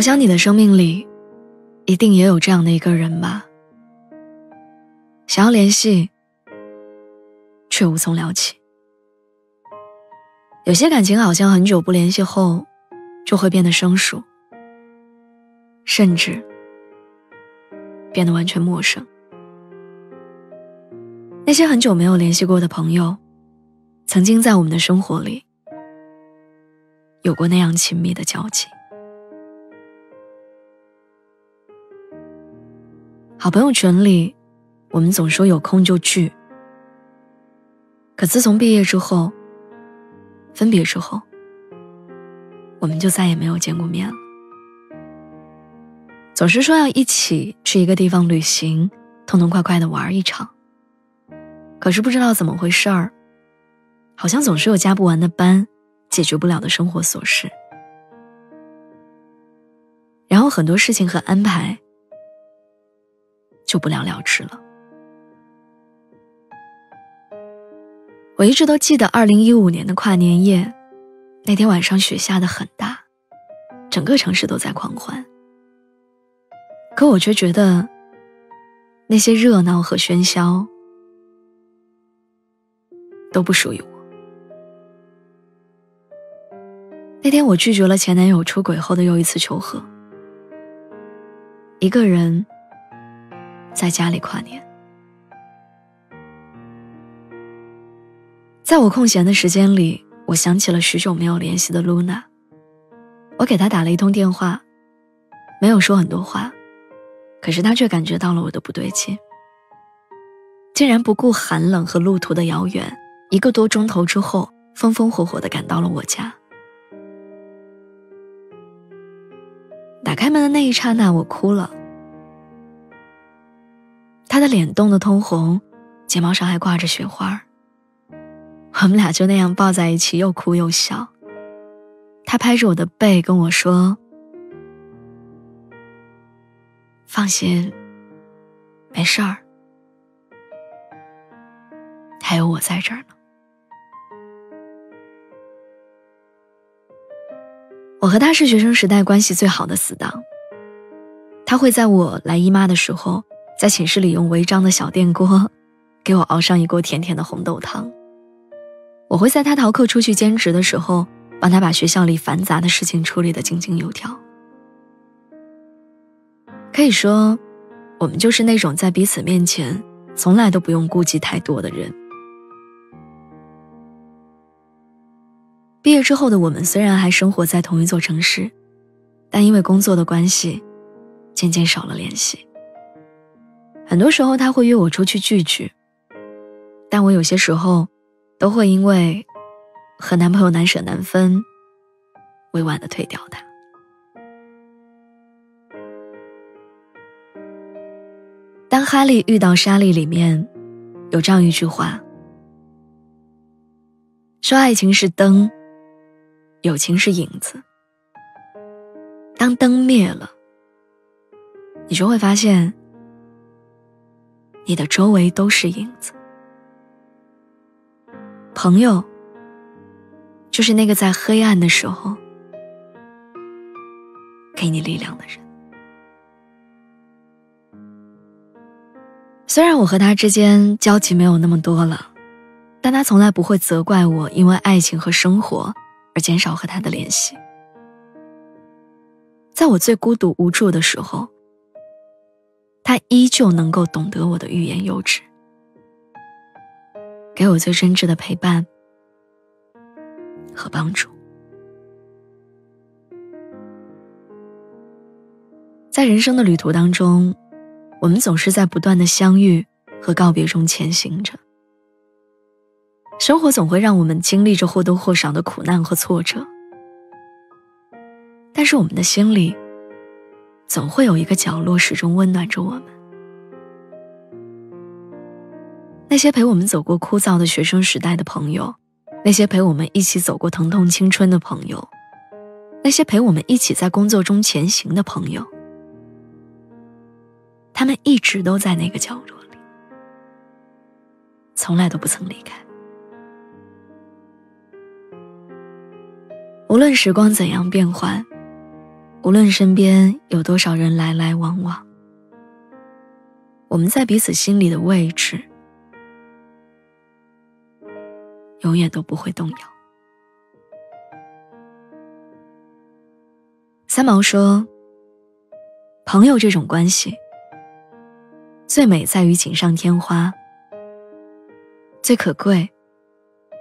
我想你的生命里，一定也有这样的一个人吧。想要联系，却无从聊起。有些感情好像很久不联系后，就会变得生疏，甚至变得完全陌生。那些很久没有联系过的朋友，曾经在我们的生活里有过那样亲密的交集。好朋友群里，我们总说有空就聚。可自从毕业之后，分别之后，我们就再也没有见过面了。总是说要一起去一个地方旅行，痛痛快快的玩一场。可是不知道怎么回事儿，好像总是有加不完的班，解决不了的生活琐事，然后很多事情和安排。就不了了之了。我一直都记得二零一五年的跨年夜，那天晚上雪下的很大，整个城市都在狂欢。可我却觉得，那些热闹和喧嚣都不属于我。那天我拒绝了前男友出轨后的又一次求和，一个人。在家里跨年，在我空闲的时间里，我想起了许久没有联系的露娜。我给她打了一通电话，没有说很多话，可是她却感觉到了我的不对劲，竟然不顾寒冷和路途的遥远，一个多钟头之后，风风火火的赶到了我家。打开门的那一刹那，我哭了。他的脸冻得通红，睫毛上还挂着雪花。我们俩就那样抱在一起，又哭又笑。他拍着我的背跟我说：“放心，没事儿，还有我在这儿呢。”我和他是学生时代关系最好的死党。他会在我来姨妈的时候。在寝室里用违章的小电锅，给我熬上一锅甜甜的红豆汤。我会在他逃课出去兼职的时候，帮他把学校里繁杂的事情处理得井井有条。可以说，我们就是那种在彼此面前从来都不用顾忌太多的人。毕业之后的我们虽然还生活在同一座城市，但因为工作的关系，渐渐少了联系。很多时候他会约我出去聚聚，但我有些时候都会因为和男朋友难舍难分，委婉的推掉他。当哈利遇到莎莉里面有这样一句话，说爱情是灯，友情是影子。当灯灭了，你就会发现。你的周围都是影子，朋友就是那个在黑暗的时候给你力量的人。虽然我和他之间交集没有那么多了，但他从来不会责怪我因为爱情和生活而减少和他的联系。在我最孤独无助的时候。他依旧能够懂得我的欲言又止，给我最真挚的陪伴和帮助。在人生的旅途当中，我们总是在不断的相遇和告别中前行着。生活总会让我们经历着或多或少的苦难和挫折，但是我们的心里，总会有一个角落始终温暖着我们。那些陪我们走过枯燥的学生时代的朋友，那些陪我们一起走过疼痛青春的朋友，那些陪我们一起在工作中前行的朋友，他们一直都在那个角落里，从来都不曾离开。无论时光怎样变幻，无论身边有多少人来来往往，我们在彼此心里的位置，永远都不会动摇。三毛说：“朋友这种关系，最美在于锦上添花，最可贵，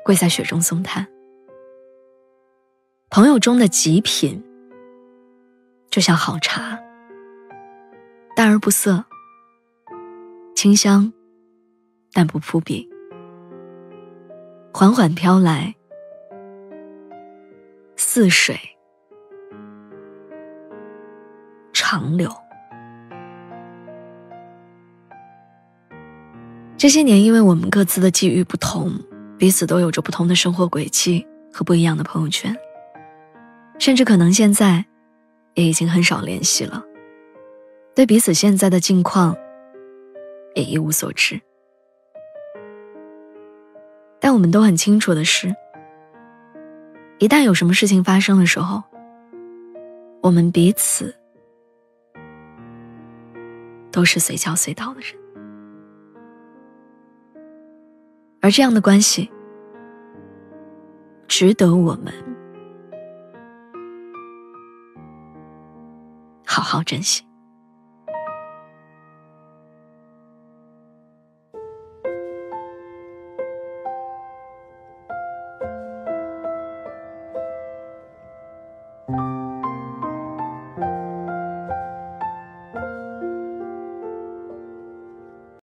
贵在雪中送炭。”朋友中的极品，就像好茶，淡而不涩，清香，但不扑鼻，缓缓飘来，似水长流。这些年，因为我们各自的际遇不同，彼此都有着不同的生活轨迹和不一样的朋友圈。甚至可能现在，也已经很少联系了，对彼此现在的境况，也一无所知。但我们都很清楚的是，一旦有什么事情发生的时候，我们彼此都是随叫随到的人，而这样的关系，值得我们。好好珍惜。